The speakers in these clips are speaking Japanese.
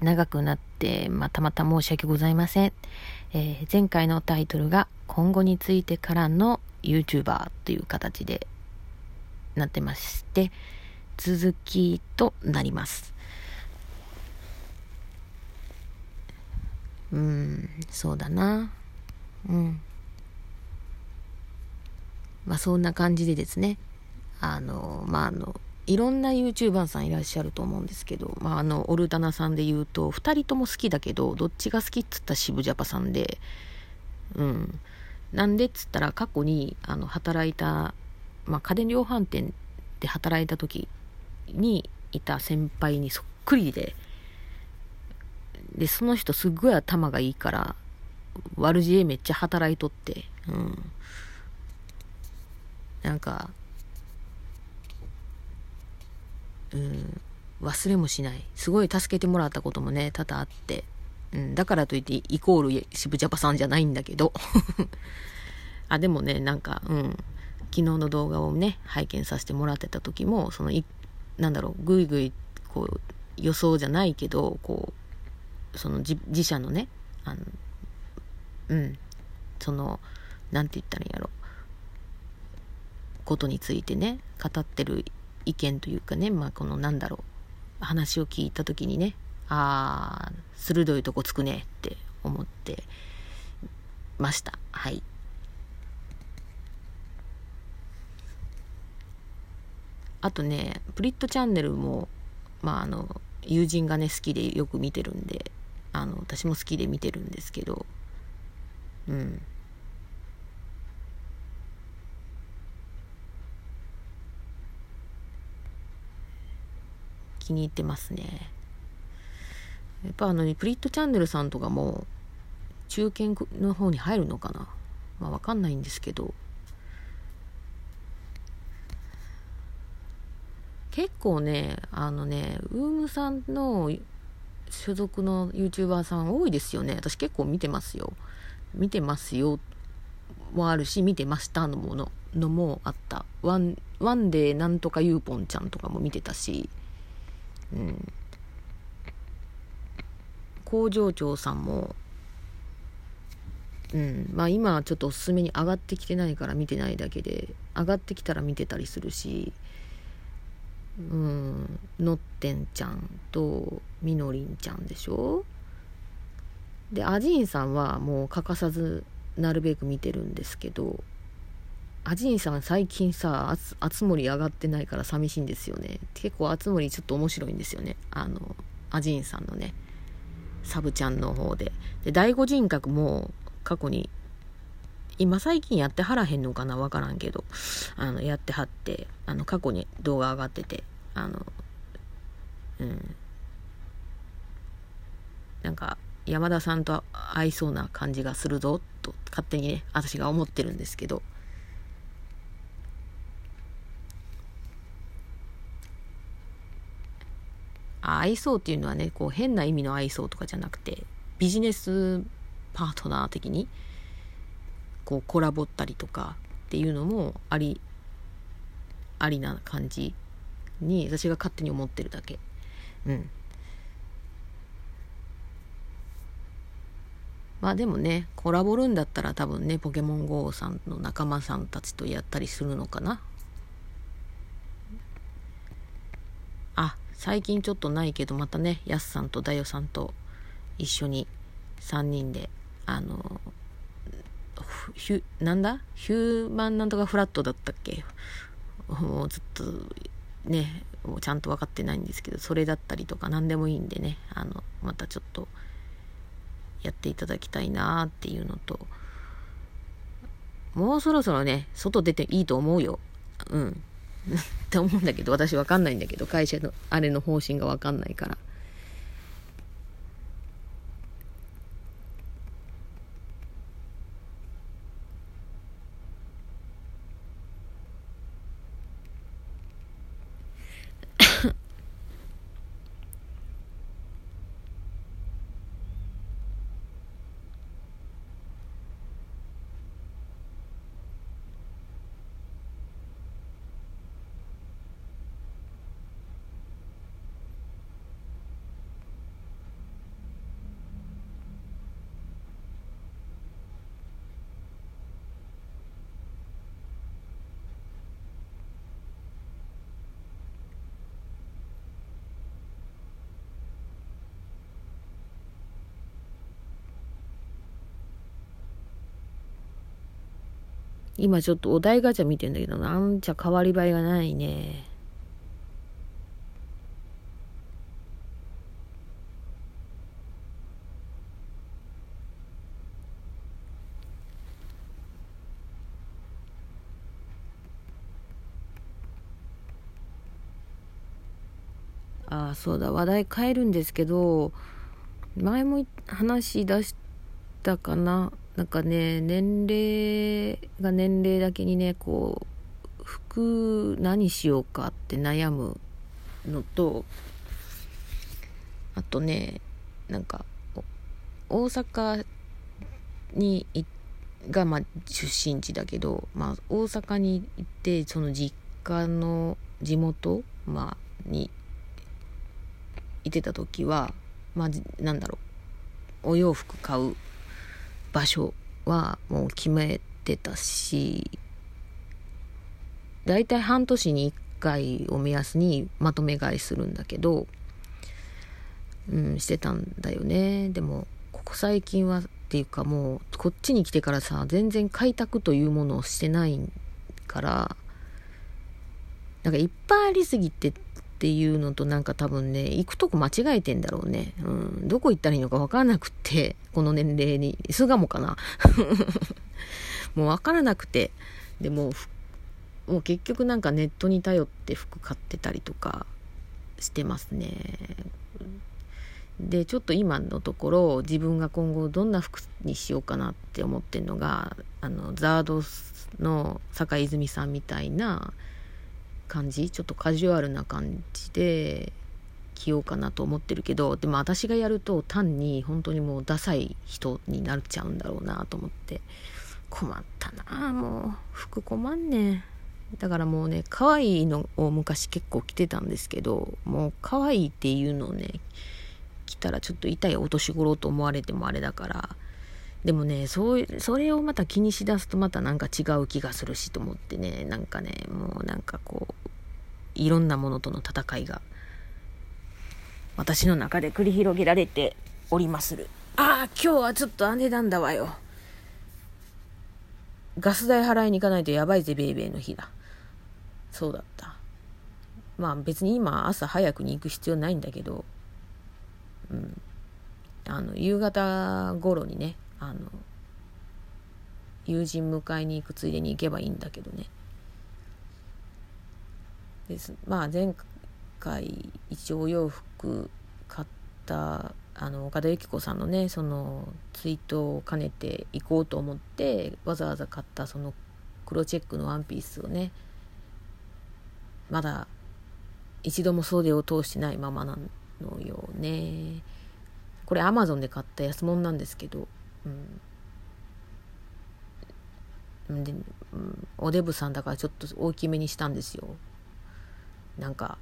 長くなって、またまた申し訳ございません。えー、前回のタイトルが今後についてからの YouTuber という形でなってまして、続きとなります。うん、そうだな。うん。まあそんな感じでですね、あの、まああの、いろんな YouTuber さんいらっしゃると思うんですけど、まああの、オルタナさんで言うと、2人とも好きだけど、どっちが好きっつったら渋ジャパさんで、うん。なんでっつったら過去に、あの、働いた、まあ家電量販店で働いた時にいた先輩にそっくりで、で、その人すっごい頭がいいから、悪知恵めっちゃ働いとって、うん。なんか、うん、忘れもしない。すごい助けてもらったこともね、多々あって。うん、だからといってイコール渋ジャパさんじゃないんだけど。あ、でもね、なんか、うん。昨日の動画をね、拝見させてもらってた時も、その、い、なんだろう、ぐいぐい、こう、予想じゃないけど、こう、その自自社のね、あの、うん、その、なんて言ったらいいんやろ、ことについてね、語ってる意見というかね、まあ、このなんだろう、話を聞いた時にね、ああ、鋭いとこつくねって思ってました。はい。あとね、プリットチャンネルも、まあ、あの、友人がね、好きでよく見てるんで、あの、私も好きで見てるんですけど、うん。気に入ってますね。やっぱあの、ね、プリットチャンネルさんとかも、中堅の方に入るのかな？まあわかんないんですけど、結構ね、あのね、 UUUM さんの所属の YouTuber さん多いですよね。私結構見てますよ。見てますよもあるし、見てましたのもののもあった。ワン、ワンデーなんとかユーポンちゃんとかも見てたし、工場長さんも、うん。まあ今はちょっとおすすめに上がってきてないから見てないだけで、上がってきたら見てたりするし、うん、のってんちゃんとみのりんちゃんでしょ？で、アジンさんはもう欠かさずなるべく見てるんですけど、アジンさん最近さ、あつ森上がってないから寂しいんですよね。結構あつ森ちょっと面白いんですよね。あの、アジンさんのね、サブちゃんの方で。で、第五人格も過去に、今最近やってはらへんのかなわからんけど、あの、やってはって、あの、過去に動画上がってて、あの、うん。なんか、山田さんと合いそうな感じがするぞ、と勝手にね、私が思ってるんですけど、愛想っていうのはね、こう変な意味の愛想とかじゃなくて、ビジネスパートナー的に、こうコラボったりとかっていうのもあり、ありな感じに私が勝手に思ってるだけ。うん。まあでもね、コラボるんだったら多分ね、ポケモン GO さんの仲間さんたちとやったりするのかな。あ、最近ちょっとないけど、またね、やすさんとだよさんと一緒に3人で、あの、ヒュ、なんだ？ヒューマンなんとかフラットだったっけ？もうずっとね、もうちゃんと分かってないんですけど、それだったりとか何でもいいんでね、あの、またちょっとやっていただきたいなっていうのと、もうそろそろね、外出ていいと思うよ。うん。って思うんだけど、私わかんないんだけど、会社のあれの方針がわかんないから。今ちょっとお題ガチャ見てんだけどな。んちゃ変わり映えがないね。あそうだ。話題変えるんですけど前も話し出したかな。なんかね年齢が年齢だけにねこう服何しようかって悩むのとあとねなんか大阪にがまあ出身地だけど、まあ、大阪に行ってその実家の地元、まあ、にいてた時はまあなんだろうお洋服買う場所はもう決めてたし大体半年に1回を目安にまとめ買いするんだけどうんしてたんだよね。でもここ最近はっていうかもうこっちに来てからさ全然開拓というものをしてないからなんかいっぱいありすぎてっていうのとなんか多分ね、行くとこ間違えてんだろうね。うん。どこ行ったらいいのかわからなくて、この年齢に。巣鴨かな もうわからなくて。でも、もう結局なんかネットに頼って服買ってたりとかしてますね。で、ちょっと今のところ自分が今後どんな服にしようかなって思ってんのが、あの、ザードの坂泉さんみたいな、感じ？ちょっとカジュアルな感じで着ようかなと思ってるけどでも私がやると単に本当にもうダサい人になっちゃうんだろうなと思って。困ったなもう服困んねだからもうね可愛いのを昔結構着てたんですけどもう可愛いっていうのをね着たらちょっと痛いお年頃と思われてもあれだからでもね、そう、それをまた気にしだすとまたなんか違う気がするしと思ってね、なんかね、もうなんかこう、いろんなものとの戦いが、私の中で繰り広げられておりまする。ああ、今日はちょっと姉なんだわよ。ガス代払いに行かないとやばいぜ、ベイベーの日だ。そうだった。まあ別に今朝早くに行く必要ないんだけど、うん。あの、夕方頃にね、あの友人迎えに行くついでに行けばいいんだけどね。です。まあ前回一応お洋服買ったあの岡田由紀子さんのねそのツイートを兼ねて行こうと思ってわざわざ買ったその黒チェックのワンピースをねまだ一度も袖を通してないままなのよね。これアマゾンで買った安物なんですけどうん、で、うん、おデブさんだからちょっと大きめにしたんですよ。なんか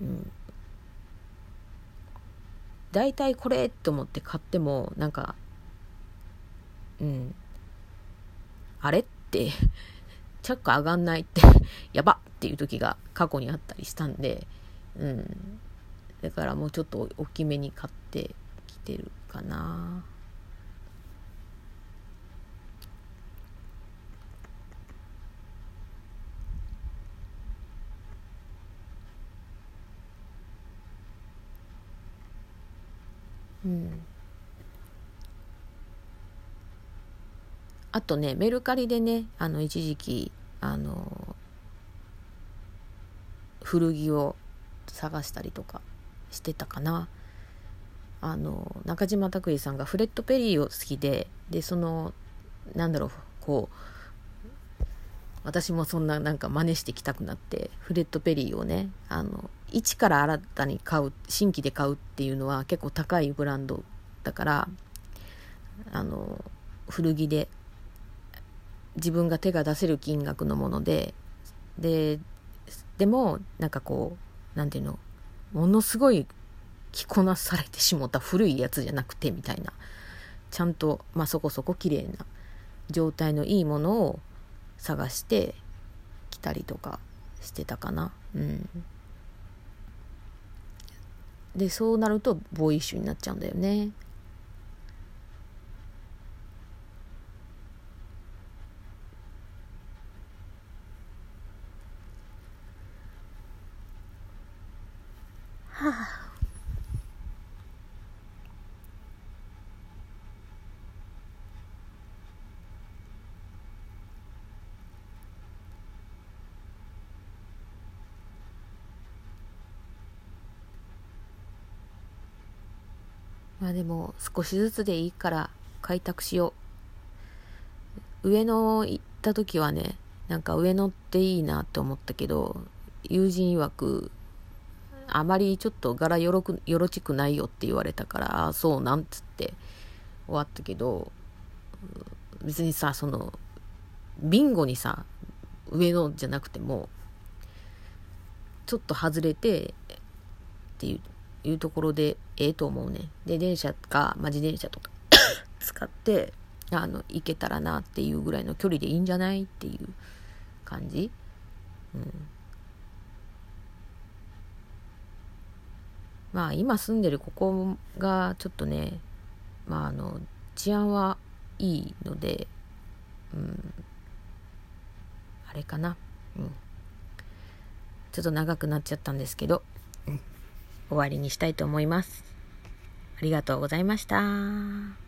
うん。大体これって思って買ってもなんかうん。あれってチャック上がんないってやばっていう時が過去にあったりしたんでうん。だからもうちょっと大きめに買ってきてるかな。うん。あとねメルカリでねあの一時期あの古着を探したりとか。してたかな。あの中島拓司さんがフレッド・ペリーを好きででそのなんだろうこう私もそんななんか真似してきたくなってフレッド・ペリーをねあの一から新たに買う新規で買うっていうのは結構高いブランドだからあの古着で自分が手が出せる金額のものでででもなんかこう何ていうのものすごい着こなされてしもた古いやつじゃなくてみたいな。ちゃんと、まあ、そこそこ綺麗な状態のいいものを探して着たりとかしてたかな。うん。でそうなるとボーイッシュになっちゃうんだよね。は あまあでも少しずつでいいから開拓しよう。上野行った時はねなんか上野っていいなって思ったけど友人曰くあまりちょっと柄よろくよろちくないよって言われたからああそうなんつって終わったけど別にさそのビンゴにさ上野じゃなくてもちょっと外れてっていういうところでええと思うね。で、電車か、まあ、自転車とか 使って、あの、行けたらなっていうぐらいの距離でいいんじゃないっていう感じ？うん。まあ、今住んでるここがちょっとね、まあ、あの、治安はいいので、うん、あれかな。うん。ちょっと長くなっちゃったんですけど、終わりにしたいと思います。ありがとうございました。